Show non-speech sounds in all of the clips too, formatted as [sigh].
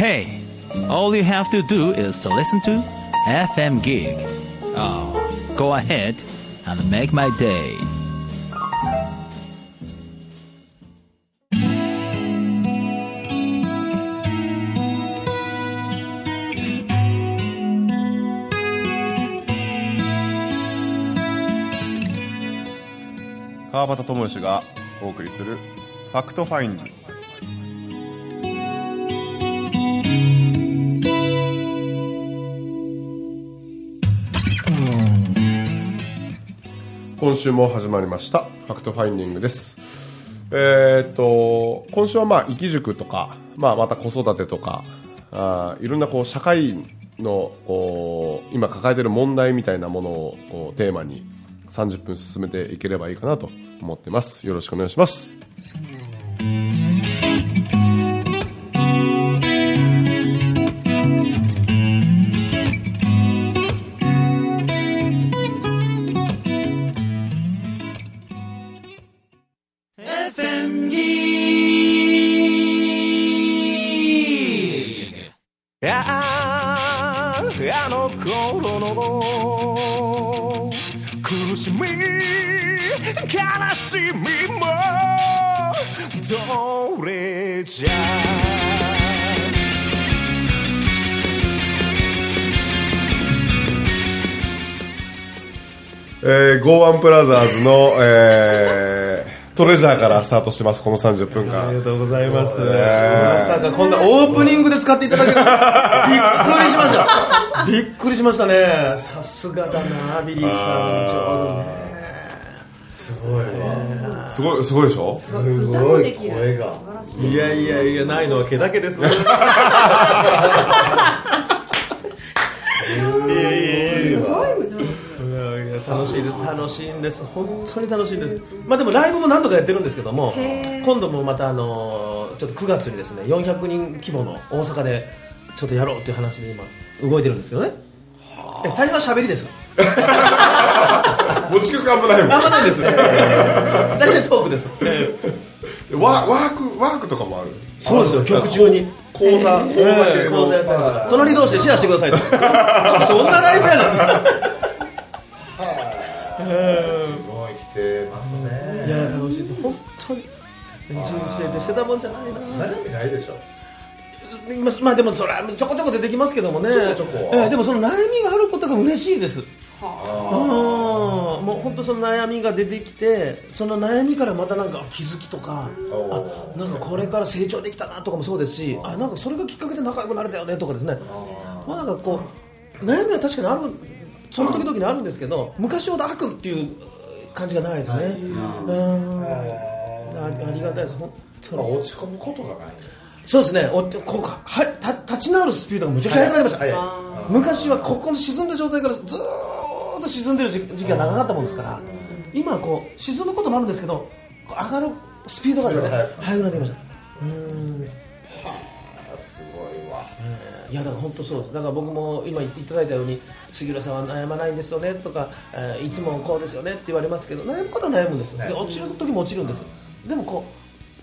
Hey, all you have to do is to listen to FM Gig. Oh, go ahead and make my day. 川端智義がお送りするファクトファインディ 今週も始まりました。ファクトファインディングです。えーっと今週はまあ粋塾とか、まあ、また子育てとかあいろんなこう社会のこう今抱えている問題みたいなものをこうテーマに30分進めていければいいかなと思ってます。よろしくお願いします。ンプラザーズの、えー、トレジャーからスタートしてますこの30分間ありがとうございます。ねまさかこんなオープニングで使っていただける。びっくりしました。びっくりしましたね。さすがだな、ビリーさん。上手ね。すごいね。すごいすごいでしょすごい声が。いやいやいや、ないのは毛だけです。い [laughs] 楽しいです。楽しいんです。本当に楽しいんです。まあでもライブも何度かやってるんですけども今度もまたあのーちょっと9月にですね400人規模の大阪でちょっとやろうという話で今動いてるんですけどね。え大半喋りです。持ち曲あんまないもあんまないです。[laughs] 大体トークです。んワワークワークとかもある？そうですよ曲中に。講座講座やったりとか隣同士でシェアしてくださいと。[laughs] どんなライブやなん。てすごい来てますねいや楽しいです。本当に。人生で捨てたもんじゃないな。悩みないでしょ。ままあでもそれはちょこちょこ出てきますけどもね。ちょこちょこええでもその悩みがあることが嬉しいです。うん。もう本当その悩みが出てきてその悩みからまたなんか気づきとかあなんかこれから成長できたなとかもそうですしあなんかそれがきっかけで仲良くなれたよねとかですね。まあなんかこう悩みは確かにあるその時々にあるんですけど昔ほど悪っていう感じがないですね。うん。あありがたいです。本当に。まあ落ち込むことがないそうですね。おこうはた立ち直るスピードがむちゃくちゃ速くなりました、早い。昔はここの沈んだ状態からずーっと沈んでる時時期が長かったもんですから。今はこう沈むこともあるんですけど上がるスピードがですね速く。なってきました。すごいわいやだから本当そうです。だから僕も今言っていただいたように杉浦さんは悩まないんですよねとか、えーいつもこうですよねって言われますけど悩むことは悩むんですで落ちる時も落ちるんですでもこ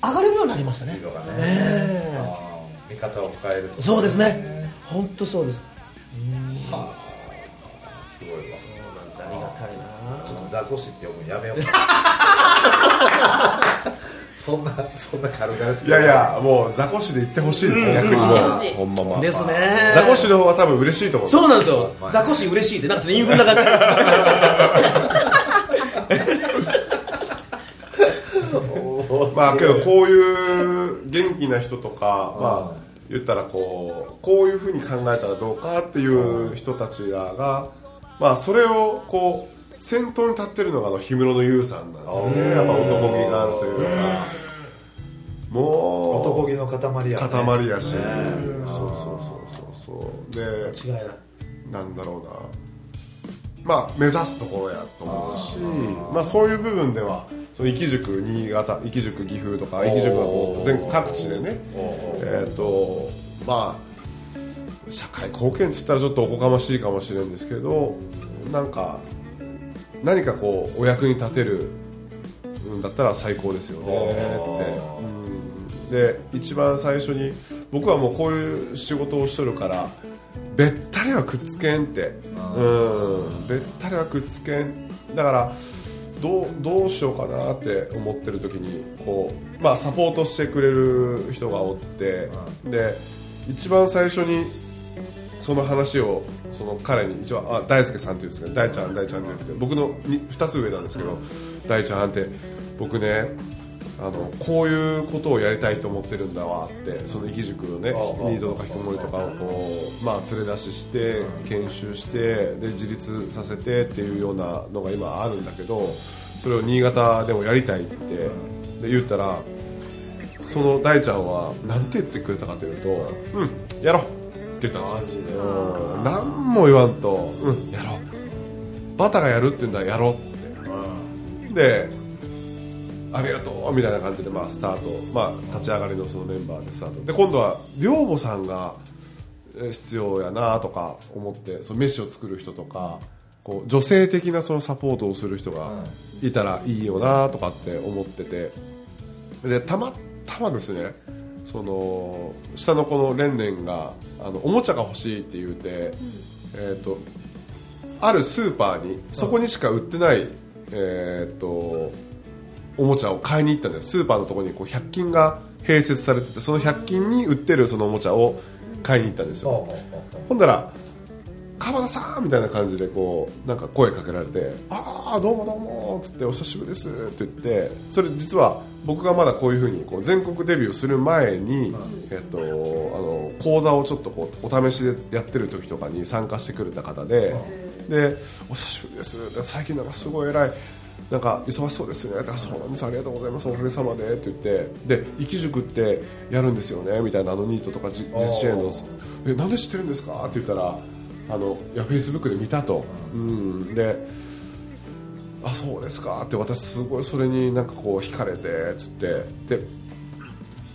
う上がれるようになりましたね。ね。ええ。あー見方を変えると。そうですね。本当そうです。すごいわ。そうなんです。ありがたいな。ちょっとザコシって呼ぶのやめよう [laughs] そんなそんな軽々しくい。やいやもうザコシで言ってほしいです逆に。もうほんま。まですね。ザコシの方が多分嬉しいと思う。そうなんですよ。ザコシ嬉しいってなんかちょっとインフンな感じまあけどこういう元気な人とかまあ言ったらこうこういうふうに考えたらどうかっていう人たちらがまあそれをこう先頭に立ってるのがあの氷室の優さんなんですよね。やっぱ男気があるというか。もう男気の塊や、ね、塊やし、そうそうそうそう。そうで違いない。なんだろうな。まあ目指すところやと思うしまあそういう部分ではその生き塾新潟生き塾岐阜とか生き塾がこう全国各地でね。えっ、とまあ社会貢献って言ったらちょっとおこがましいかもしれんですけどなんか何かこうお役に立てるんだったら最高ですよね。って、うんで一番最初に僕はもうこういう仕事をしとるからべったりはくっつけんって。うん。べったりはくっつけん。だからどうどうしようかなって思ってる時にこう、まあ、サポートしてくれる人がおって。で一番最初にその話をその彼に一応あ大輔さんっていうんですけど大ちゃん大ちゃんって言って僕のに2つ上なんですけど大ちゃんって僕ねあのこういうことをやりたいと思ってるんだわってその生き塾のねニートとか引きこもりとかをこう、まあ、連れ出しして研修してで自立させてっていうようなのが今あるんだけどそれを新潟でもやりたいってで言ったらその大ちゃんは何て言ってくれたかというと「うんやろう」ってたんですよ。うん。何も言わんと「うんやろう」バタがやるって言うんだらやろうって。でありがとうみたいな感じでまあスタート、まあ、立ち上がりのそのメンバーでスタート。で今度は寮母さんがえー必要やなとか思ってその飯を作る人とかこう女性的なそのサポートをする人がいたらいいよなとかって思ってて。でたまたまですねその下の子のレンレンがあのおもちゃが欲しいって言うて、えー、とあるスーパーにそこにしか売ってない、えー、とおもちゃを買いに行ったんだよ。スーパーのところにこう100均が併設されててその100均に売ってるそのおもちゃを買いに行ったんですよ。ほんだら「川田さん!」みたいな感じでこうなんか声かけられて「ああどうもどうも」っつって「お久しぶりです」って言ってそれ実は僕がまだこういうふうにこう全国デビューする前に、えっと、あの講座をちょっとこうお試しでやってる時とかに参加してくれた方で「でお久しぶりです」って最近なんかすごい偉いなんか忙しそうですね、あそうなんです、ありがとうございます、おかげさまでって言って、で、生き塾ってやるんですよねみたいな、あのニートとかじ実支援の、え、なんで知ってるんですか？って言ったら、あのいや、フェイスブックで見たと、うん、で、あ、そうですか。って、私、すごいそれになんかこう、惹かれてつって、で、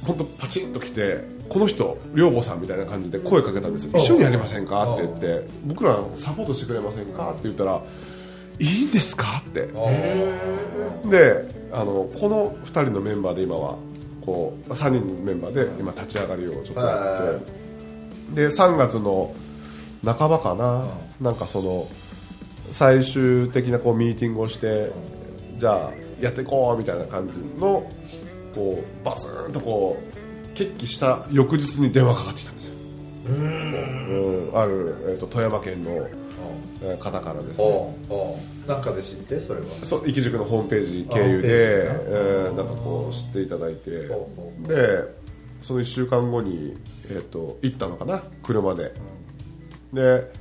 本当、パチンと来て、この人、寮母さんみたいな感じで声かけたんですよ、一緒にやりませんか？って言って、僕らサポートしてくれませんか？って言ったら、いいんですか？って。であのこの2人のメンバーで今はこう3人のメンバーで今立ち上がりをちょっとやって。で3月の半ばかな。なんかその最終的なこうミーティングをしてじゃあやっていこうみたいな感じのこうバツンとこう決起した翌日に電話かかってきたんですよ。うん。ある、えー、と富山県のえー方からですね。なんかで知ってそれは。そう生き塾のホームページ経由で、ねえーなんかこう知っていただいてでその1週間後に、えー、と行ったのかな車でで、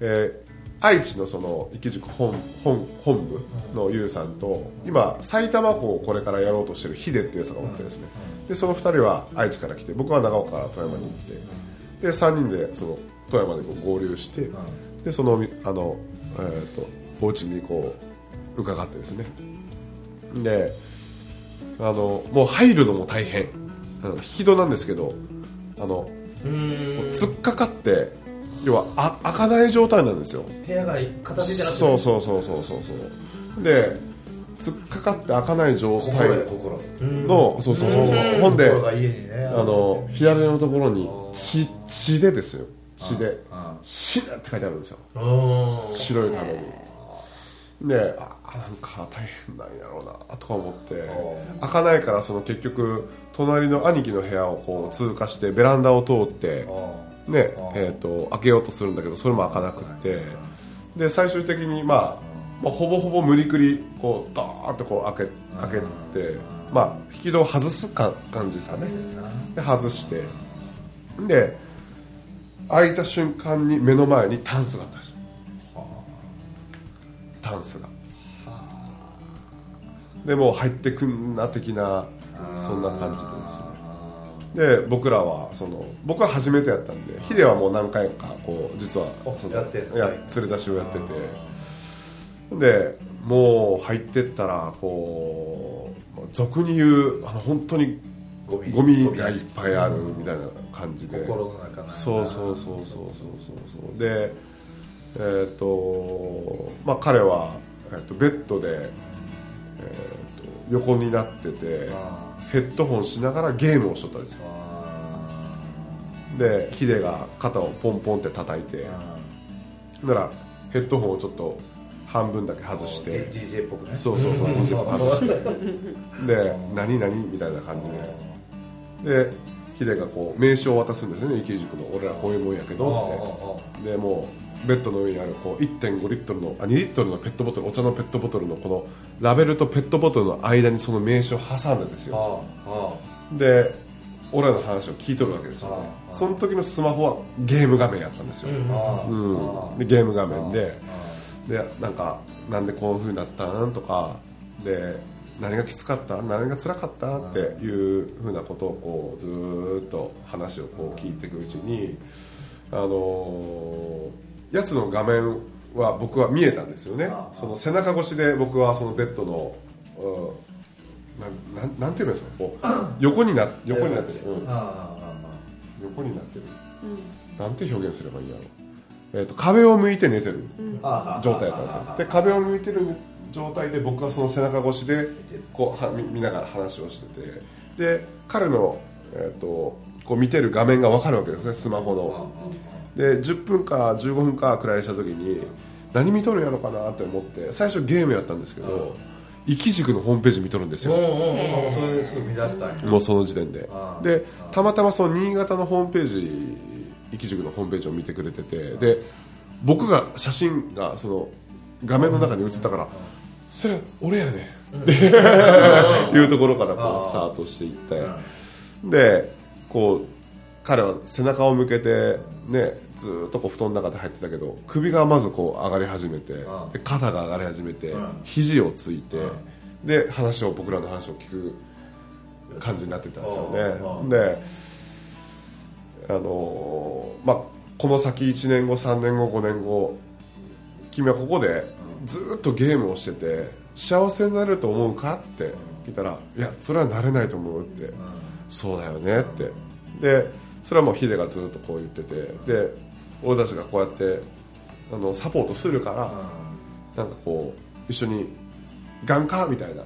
えー愛知のその生き塾本本本部のゆうさんと今埼玉校をこれからやろうとしてるヒデっていうやつがおってですね。でその2人は愛知から来て僕は長岡から富山に行ってで3人でその富山でこう合流してでそのあの、えー、とお家にこう伺ってですね。であのもう入るのも大変。あの引き戸なんですけどあの突っかかって要はあ開かない状態なんですよ。部屋が片付いてなくてそうそうそうそうそうそう。で突っかかって開かない状態。のそうそうそうそう。ほんでねあの左のところに血血でですよ。血で。あ「死ね」って書いてあるんですよ。うん白い壁に。であなんか大変なんやろうなとか思って。開かないからその結局隣の兄貴の部屋をこう通過してベランダを通ってねえー、と開けようとするんだけどそれも開かなくって。で最終的に、まあ、まあほぼほぼ無理くりこうドーンとこう開け開けて、まあ、引き戸を外すか感じですかね。で外して。で開いた瞬間に目の前にタンスがあったんですよ。タンスが。でもう入ってくんな的なそんな感じでですねで僕らはその僕は初めてやったんでヒデはもう何回かこう実はそのやってんの？や連れ出しをやってて。でもう入ってったらこう俗に言うあの本当にゴミ。がいっぱいあるみたいな感じで。心の中のそうそうそうそうそうそう。でえっ、とまあ彼は、えー、とベッドで、えー、と横になっててヘッドホンしながらゲームをしとったんですよ。でヒデが肩をポンポンって叩いて。ならヘッドホンをちょっと半分だけ外して。DJ っぽくね。そうそうそう DJ を外して。で何何みたいな感じで。でヒデがこう名刺を渡すんですよね池井塾の。俺らこういうもんやけどって。でもうベッドの上にあるこう1.5リットルのあ2リットルのペットボトルお茶のペットボトルのこのラベルとペットボトルの間にその名刺を挟んでですよ。で俺らの話を聞いとるわけですよ、ね、その時のスマホはゲーム画面やったんですよ、うん、でゲーム画面ででなんかなんでこういうふうになったんとかで何がきつかった？何が辛かった？っていうふうなことをこうずーっと話をこう聞いていくうちにあのーやつの画面は僕は見えたんですよね。その背中越しで僕はそのベッドのうんなんなんなんていうんですか？こう [coughs] 横にな横になってる、うん。横になってる、なんて表現すればいいんやろえー、と壁を向いて寝てる状態だったんですよで壁を向いてる状態で僕はその背中越しでこうは見見ながら話をしてて。で彼の、えー、とこう見てる画面が分かるわけですね。スマホので10分か15分かくらいした時に何見とるんやろかなって思って最初ゲームやったんですけど生き塾のホームページ見とるんですよ。それですぐ見出したもうその時点で。でたまたまその新潟のホームページ生き塾のホームページを見てくれててで僕が写真がその画面の中に映ったから「それ俺やね」っていうところからこうスタートしていって。でこう彼は背中を向けてねずーっとこう布団の中で入ってたけど首がまずこう上がり始めてで肩が上がり始めて肘をついてで話を僕らの話を聞く感じになってたんですよね。であのーまあこの先1年後3年後5年後君はここでずーっとゲームをしてて幸せになれると思うかって聞いたら「いやそれはなれないと思う」って「そうだよね」って。でそれはもうヒデがずっとこう言っててで俺たちがこうやってあのサポートするからなんかこう一緒に「がんか?」みたいな。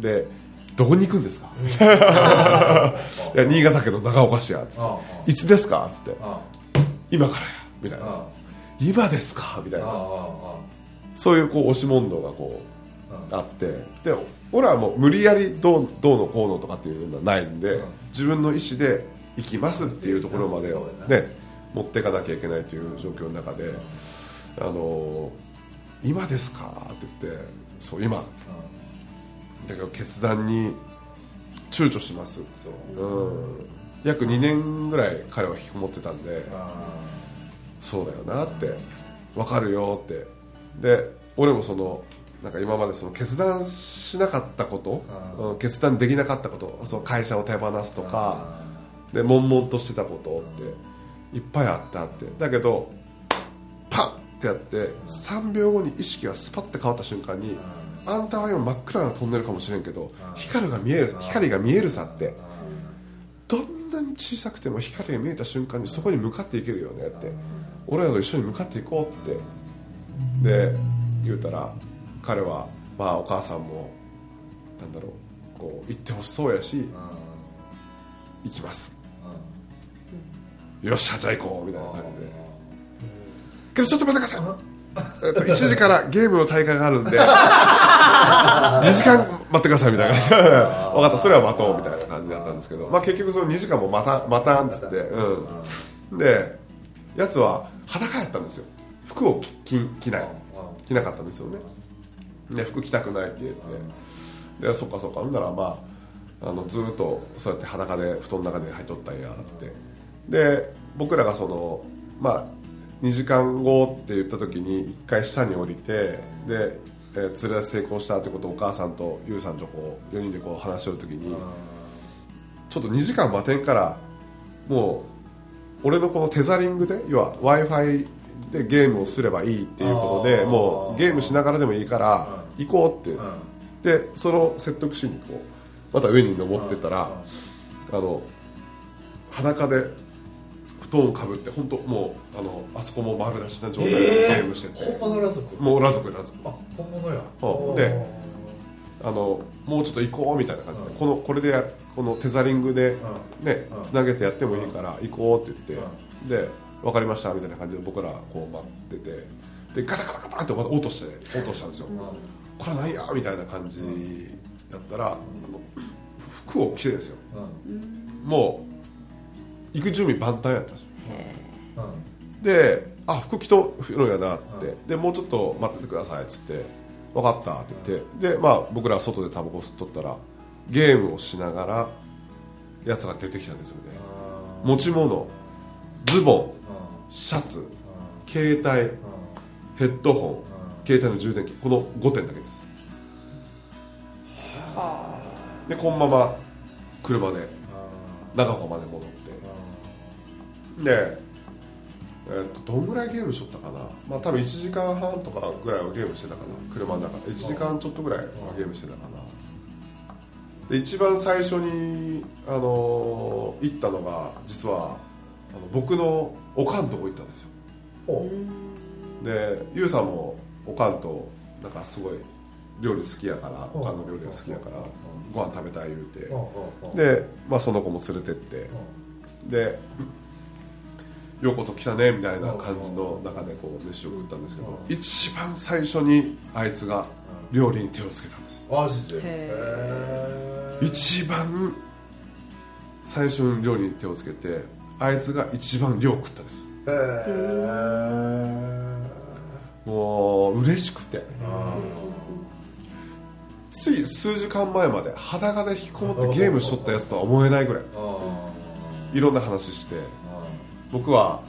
で「どこに行くんですか?」[laughs] いや新潟県の長岡市や」つって「いつですか?」っつって「今からや」みたいな「今ですか?」みたいな。そういうこう押し問答がこうあって。で俺はもう無理やりどうどうのこうのとかっていうのはないんで自分の意思で行きますっていうところまでをね。持っていかなきゃいけないという状況の中で「あの今ですか?」って言って「そう今」だけど決断に躊躇します。う。ん。約2年ぐらい彼は引きこもってたんでそうだよなって分かるよって。で俺もそのなんか今までその決断しなかったこと、うん。決断できなかったことその会社を手放すとかで悶々としてたことっていっぱいあったって。だけどパッってやって3秒後に意識がスパッて変わった瞬間にあんたは今真っ暗なトンネルかもしれんけど光が見える光が見えるさって。どんなに小さくても光が見えた瞬間にそこに向かっていけるよねって。俺らと一緒に向かっていこうって。で言うたら彼はまあお母さんもなんだろうこう言ってほしそうやし行きます。よっしゃじゃあ行こうみたいな感じで。けどちょっと待ってください。えっと1時からゲームの大会があるんで。2時間待ってくださいみたいな感じで。分かったそれは待とうみたいな感じだったんですけど、まあ、結局その2時間も待た待たんっつって、うん、でやつは裸やったんですよ。服を着着着ない。着なかったんですよね。で服着たくないって言って。でそっかそっか。ほんならまああのずっとそうやって裸で布団の中で入っとったんやって。で僕らがそのまあ2時間後って言った時に1回下に降りてで、えー連れ出し成功したってことをお母さんとゆうさんとこう4人でこう話し合う時にちょっと2時間待てんからもう俺のこのテザリングで要は w i f i でゲームをすればいいっていうことでもうゲームしながらでもいいから行こうって。でその説得しにこうまた上に登ってったらあの裸で布団をかぶって本当もうあのあそこも丸出しな状態でゲームしてて、本物のラ族。もう裸族裸族。あ本物や。うんであのもうちょっと行こうみたいな感じで、このこれでやこのテザリングで、ねうん。つなげてやってもいいから行こうって言って、で分かりましたみたいな感じで僕らこう待っててでガタガタガタってまた落として落としたんですよ、これ何やみたいな感じだったら、あの服を着てですよ。もう行く準備万端やったんですよ。であ服着とるんやなって、でもうちょっと待っててくださいっつって分かったって言って。で、まあ、僕らは外でタバコ吸っとったらゲームをしながらやつが出てきたんですよね。持ち物ズボンシャツ携帯ヘッドホン携帯の充電器この5点だけです。でこのまま車で長岡まで戻ってで、えー、とどんぐらいゲームしとったかな。まあ多分1時間半とかぐらいはゲームしてたかな車の中で。1時間ちょっとぐらいはゲームしてたかな。で一番最初に、あのー行ったのが実はあの僕のおかんとこ行ったんですよ。でゆうさんもおかんとなんかすごい料理好きやからおかんの料理が好きやからご飯食べたい言うて。で、まあ、その子も連れてって。で「ようこそ来たね」みたいな感じの中でこう飯を食ったんですけど一番最初にあいつが料理に手をつけたんです。マジで？へ一番最初に料理に手をつけてあいつが一番量食ったんです。もう嬉しくて。つい数時間前まで裸で引きこもってゲームしとったやつとは思えないぐらいいろんな話して僕は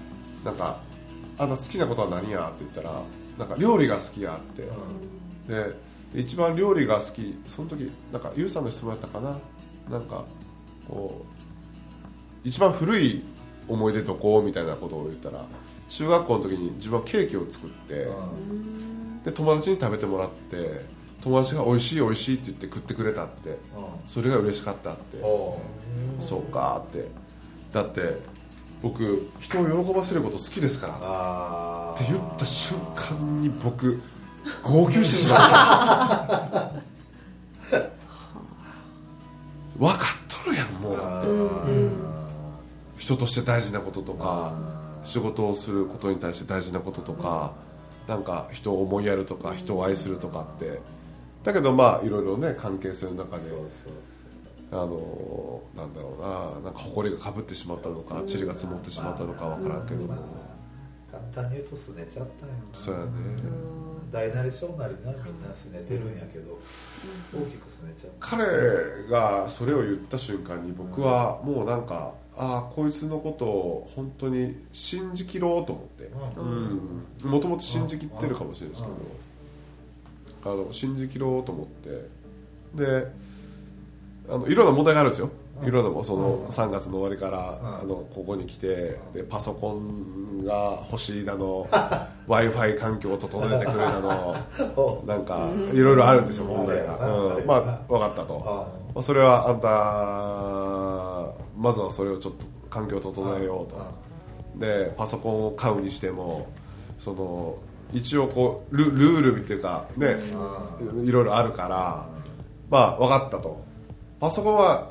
なんか「あんた好きなことは何や?」って言ったら「なんか料理が好きや」って。でで一番料理が好きその時なんかユウさんの質問やったかな。なんかこう一番古い思い出どこみたいなことを言ったら中学校の時に自分はケーキを作ってで友達に食べてもらって友達が美味しい美味しいって言って食ってくれたって。それが嬉しかったって。そうかって。だって僕人を喜ばせること好きですからあって言った瞬間に僕号泣してしまった。[laughs] 分かっとるやんもう。だって人として大事なこととか仕事をすることに対して大事なこととかなんか人を思いやるとか人を愛するとかって。だけどまあいろいろね関係性の中であのなんだろうななんか埃がかぶってしまったのか塵が積もってしまったのか分からんけども。簡単に言うとすねちゃったんよな。そうやね。大なり小なりなみんなすねてるんやけど大きくすねちゃった彼がそれを言った瞬間に僕はもうなんかああこいつのことを本当に信じきろうと思って。もともと信じきってるかもしれないですけど。あの信じきろうと思って。であのいろんな問題があるんですよ。いろんなその3月の終わりからあのここに来てでパソコンが欲しいだの w i f i 環境を整えてくれだの [laughs] なんかいろいろあるんですよ問題が、うん、まあ分かったと、まあ、それはあんたまずはそれをちょっと環境を整えようと。でパソコンを買うにしてもその一応こうルルールっていうかねいろいろあるからまあ分かったとパソコンは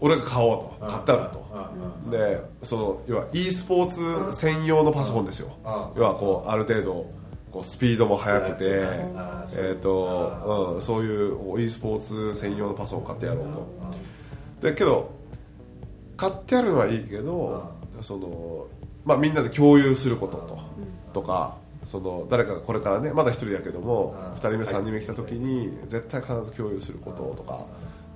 俺が買おうと買ってあるとでその要は e スポーツ専用のパソコンですよ。要はこうある程度こうスピードも速くてえっとうん。そういう e スポーツ専用のパソコン買ってやろうと。でけど買ってやるのはいいけどそのまあみんなで共有することととかその誰かがこれからねまだ一人だけども2人目3人目来た時に絶対必ず共有することとか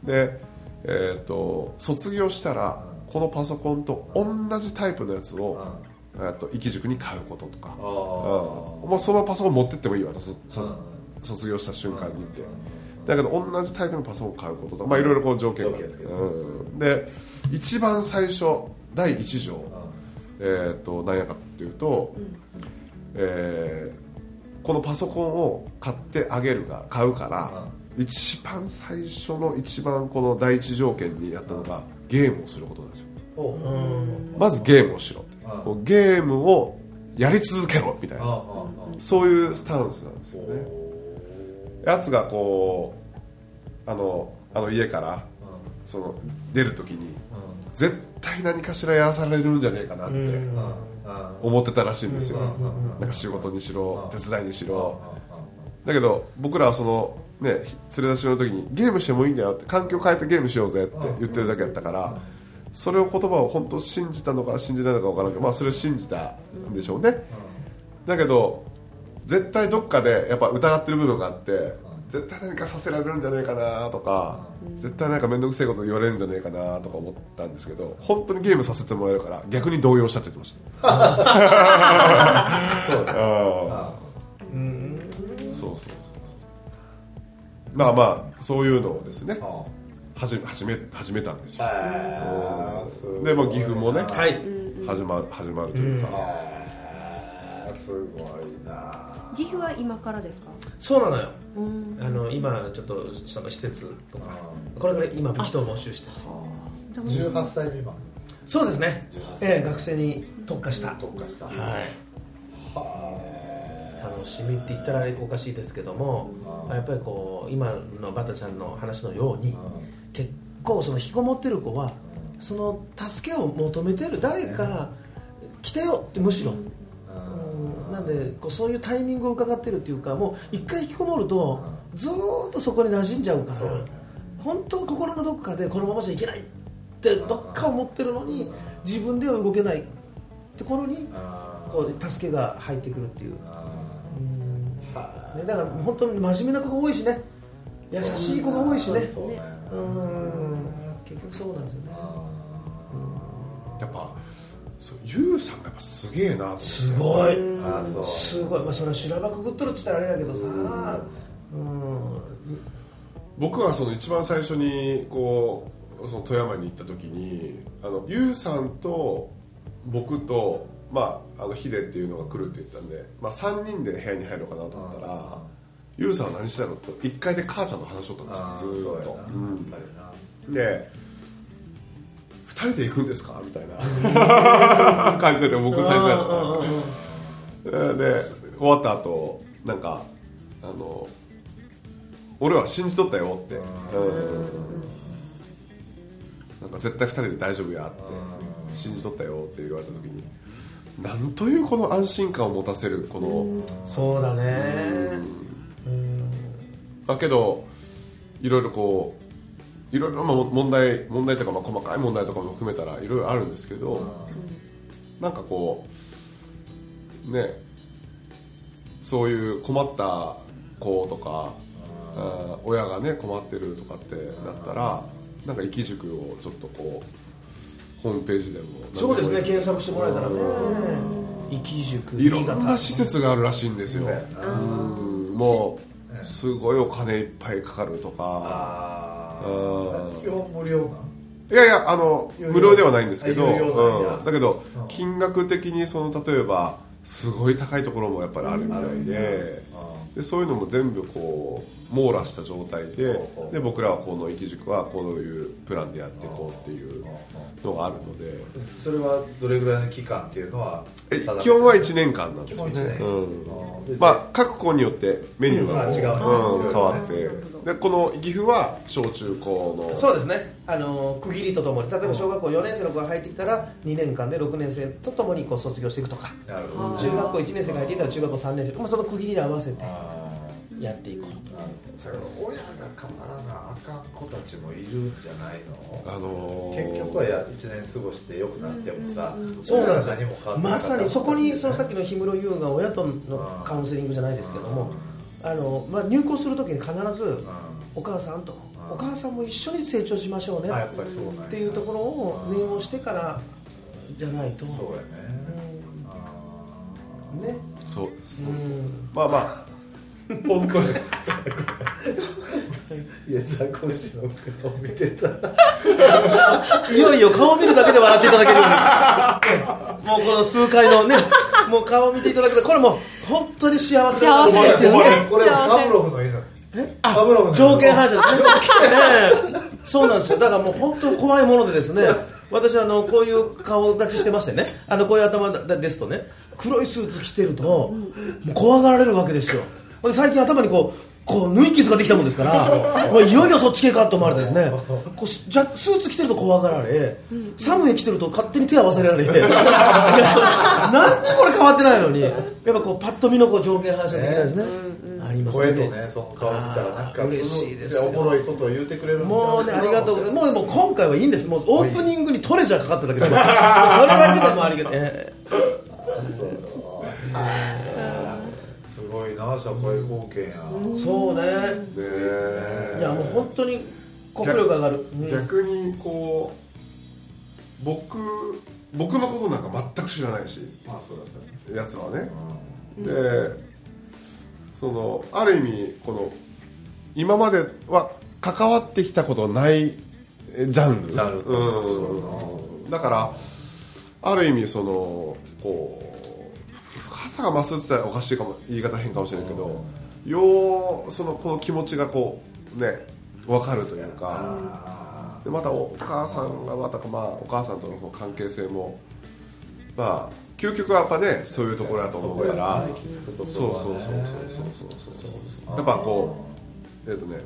でえー、と卒業したらこのパソコンと同じタイプのやつを、えー、と生き塾に買うこととか、うん、もうそのパソコン持ってってもいいわと卒業した瞬間にってだけど同じタイプのパソコンを買うこととかまあいろいろこう条件が。ある条件ですけどうん、で一番最初第一条、えー、と何やかっていうと、えーこのパソコンを買ってあげるが買うから、一番最初の一番この第一条件にやったのがゲームをすることなんですよ。まずゲームをしろ。ってゲームをやり続けろみたいな。そういうスタンスなんですよね。やつがこあのあの家からその出る時に絶対何かしらやらされるんじゃねえかなって思ってたらしいんですよ。なんか仕事にしろ手伝いにしろ。だけど僕らはそのね連れ出しの時にゲームしてもいいんだよって環境変えてゲームしようぜって言ってるだけやったからそれを言葉を本当信じたのか信じないのか分からんけどまあそれを信じたんでしょうね。だけど絶対どっかでやっぱ疑ってる部分があって絶対何かさせられるんじゃないかなとか絶対なんか面倒くせえこと言われるんじゃないかなとか思ったんですけど本当にゲームさせてもらえるから逆に動揺したって言ってました。[laughs] そうそうそうまあまあそういうのをですね始め始め始めたんですよ。でも岐阜もねはい。始ま始まるというか、すごいな。岐阜は今からですか？そうなのよ。うん。あの今ちょっとその施設とかこれから今人を募集してじゃあもう18歳未満。そうですね。18歳。ええ学生に特化した。特化した。はい楽しみって言ったらおかしいですけどもやっぱりこう今のバタちゃんの話のように結構その引きこもってる子はその助けを求めてる誰か来てよってむしろ。うん。なんでこうそういうタイミングを伺ってるっていうかもう一回引きこもるとずーっとそこに馴染んじゃうから本当は心のどこかでこのままじゃいけないってどっか思ってるのに自分では動けないところにこう助けが入ってくるっていう、ね、だから本当に真面目な子が多いしね。優しい子が多いしね。そうね。うん。結局そうなんですよね。やっぱそうユウさんがやっぱすげえなすごい。すごい、まあ、それは修羅場くぐっとるって言ったらあれだけどさ。うん。僕はその一番最初にこうその富山に行った時にあのユウさんと僕と、まあ、あのヒデっていうのが来るって言ったんで、まあ、3人で部屋に入ろうかなと思ったらユウさんは何してたのと1階で母ちゃんの話しとったんですよずーっと、うん。で2人で行くんですかみたいな。[laughs] 感じで僕最初やった。らで終わった後なんかあの俺は信じとったよって、うん。なんか絶対2人で大丈夫やって信じとったよって言われた時になんというこの安心感を持たせるこのそうだね。だけどいろいろこういろいろまあ問題問題とかまあ細かい問題とかも含めたらいろいろあるんですけどなんかこうねそういう困った子とか親がね困ってるとかってなったらなんか生き塾をちょっとこうホームページでもそうですね検索してもらえたらね。生き塾いろんな施設があるらしいんですよ。うん。もうすごいお金いっぱいかかるとか。基本無料なんいやいやあの無料ではないんですけど、うん。だけどうん金額的にその例えばすごい高いところもやっぱりあるみたいで。でそういうのも全部こう網羅した状態でで僕らはこの生き塾はこういうプランでやっていこうっていうのがあるので。それはどれぐらいの期間っていうのは基本は1年間なんですよ。ねうん。でまあ各校によってメニューがこううんうん変わって。でこの岐阜は小中高のそうですね。あの区切りとともに例えば小学校4年生の子が入ってきたら2年間で6年生とともにこう卒業していくとか。中学校1年生が入ってきたら中学校3年生とか、まあ、その区切りに合わせて。あやっていこう。ーなるほど。それ親が変わらなあかん子たちもいるんじゃないの？あのー結局はや1年過ごして良くなってもさそうなんですよ。まさにそこにそのさっきの氷室優が親とのカウンセリングじゃないですけどもあの、まあ、入校するときに必ずお母さんとお母さんも一緒に成長しましょうね。っぱりそうなんや。っていうところを念をしてからじゃないと。そうやね。あね。そう。ですうん。まあまあ本当に。ーいやザコシの顔見てた。いよいよ顔見るだけで笑っていただける。もうこの数回のねもう顔を見ていただけでこれもう本当に幸せ幸せですよね。これパブロフの犬パブロフの条件反射ですね。ねそうなんですよ。だからもう本当怖いものでですね私あのこういう顔立ちしてましてねあのこういう頭ですとね黒いスーツ着てるともう怖がられるわけですよ最近頭にこうこう縫い傷ができたもんですから [laughs] もういよいよそっち系かと思われてですね。こうスじゃスーツ着てると怖がられ寒い着てると勝手に手合わせられ [laughs] 何にも俺変わってないのにやっぱこうパッと見のこう条件反射的なですね、あります声とねその顔見たらなんか。あー嬉しいですよ。おもろいことを言うてくれるんちゃもうねありがとうございます。もうもう今回はいいんです。もうオープニングにトレジャーかかっただけで [laughs] それだけでもありがとう、えすごいな社会貢献や、ーそうね。ねいやもう本当に国力上がる、うん。逆にこう僕僕のことなんか全く知らないし。まあそうだそうやつはね、でそのある意味この今までは関わってきたことないえジャンル。ジャンルうん、だからある意味そのこうさが増すって言ったらおかしいかも言い方変かもしれないけどようそのこの気持ちがこうね分かるというか。でまたお母さんがまたまあお母さんとの関係性もまあ究極はやっぱねそういうところだと思うから。そうそうそうそうそうそうそうやっぱこうえっ、とね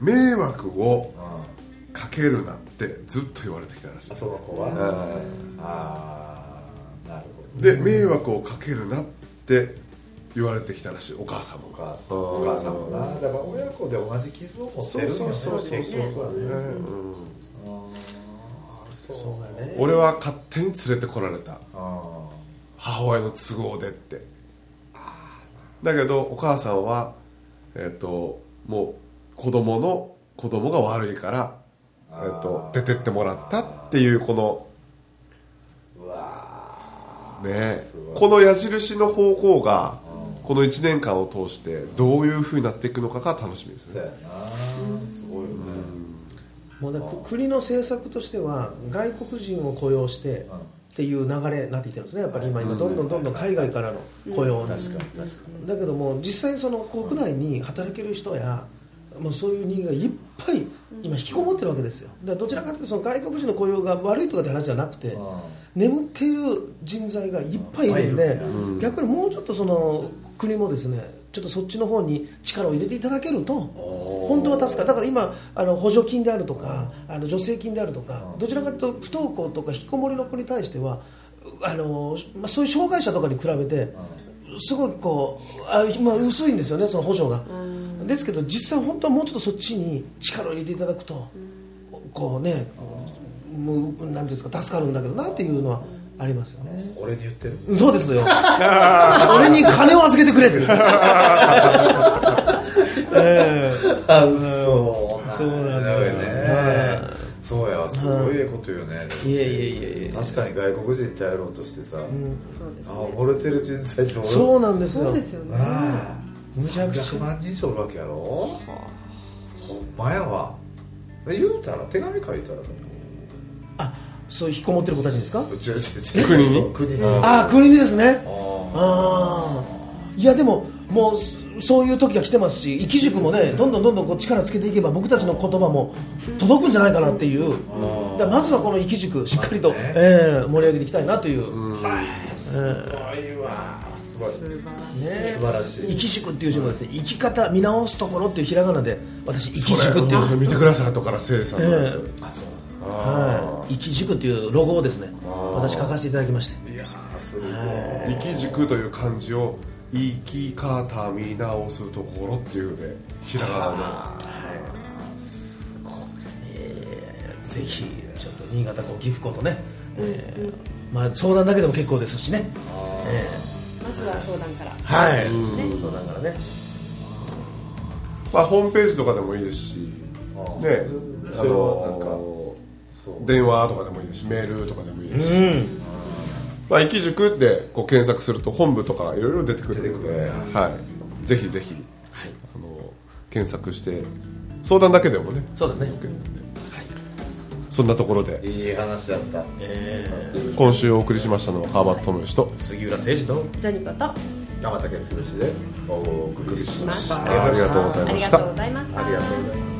迷惑をうんかけるなってずっと言われてきたらしい。あその子は、ん。ああで迷惑をかけるなって言われてきたらしいお母さんも。お母さんお母さんもな。だから親子で同じ傷を持ってるんそうそうそうそう。そうね俺は勝手に連れてこられた。あ母親の都合でって。だけどお母さんはえっ、ともう子供の子供が悪いから、えっと出てってもらったっていうこのね。この矢印の方向がこの1年間を通してどういうふうになっていくのかが楽しみですね。ーそうやな。すごいよね。もう国の政策としては外国人を雇用してっていう流れになってきてるんですね。やっぱり今今どんどんどんどん海外からの雇用確かに確かに。だけども実際その国内に働ける人やもうそういう人間がいっぱい今引きこもってるわけですよ。だからどちらかというとその外国人の雇用が悪いとかって話じゃなくて眠っている人材がいっぱいいるんで逆にもうちょっとその国もですねちょっとそっちの方に力を入れていただけると本当は助かる。だから今あの補助金であるとかあの助成金であるとかどちらかというと不登校とか引きこもりの子に対してはあの、まあ、そういう障害者とかに比べてすごいこうあ、まあ、薄いんですよねその補助がですけど実際本当はもうちょっとそっちに力を入れていただくとこうねもうなんていうんですか助かるんだけどなっていうのはありますよね。俺に言ってる？そうですよ。俺に金を預けてくれって [laughs] あそう。そうなんだよよね。そうやすごいこと言うね。いやいやいやいや確かに外国人ってやろうとしてさそうですあね溺れてる人材ってそうなんですよ。そうですよねむちゃくちゃ300万人以上おるわけやろ？ほんまやわ。言うたら手紙書いたらあそういう引きこもってる子たちにですか？違う違う違う。国に？国に。ああ国にですね。あああいやでももうそそういう時が来てますし生き塾もねどんどんどんどんこう力つけていけば僕たちの言葉も届くんじゃないかなっていう。だまずはこの生き塾しっかりと、ね。ええ盛り上げていきたいなという、すごいわすごい。素晴らしい。ね。素晴らしい。生き塾っていう字もですね生き方見直すところっていうひらがなで私生き塾っていう見てください後からせいさんのやつ、あそう。はい、生き塾っていうロゴをですね私書かせていただきまして。いやーすごい。生き塾という漢字を生き方見直すところっていうでひらがぜひちょっと新潟港岐阜港とね、えーまあ、相談だけでも結構ですしね、えまずは相談から。ーはい、相談からね。まあホームページとかでもいいですしね。あの電話とかでもいいですしメールとかでもいいですし、まあ、生き塾でこう検索すると本部とかいろいろ出てくるので、ね。はい、ぜひぜひ、あの検索して相談だけでもね。そうですね、そんなところで。いい話だった。え今週お送りしましたのは川端智之と。ー杉浦誠二と。ジャニコと。山竹つるしで。お送りしました。ました。ありがとうございあました。りがとうございました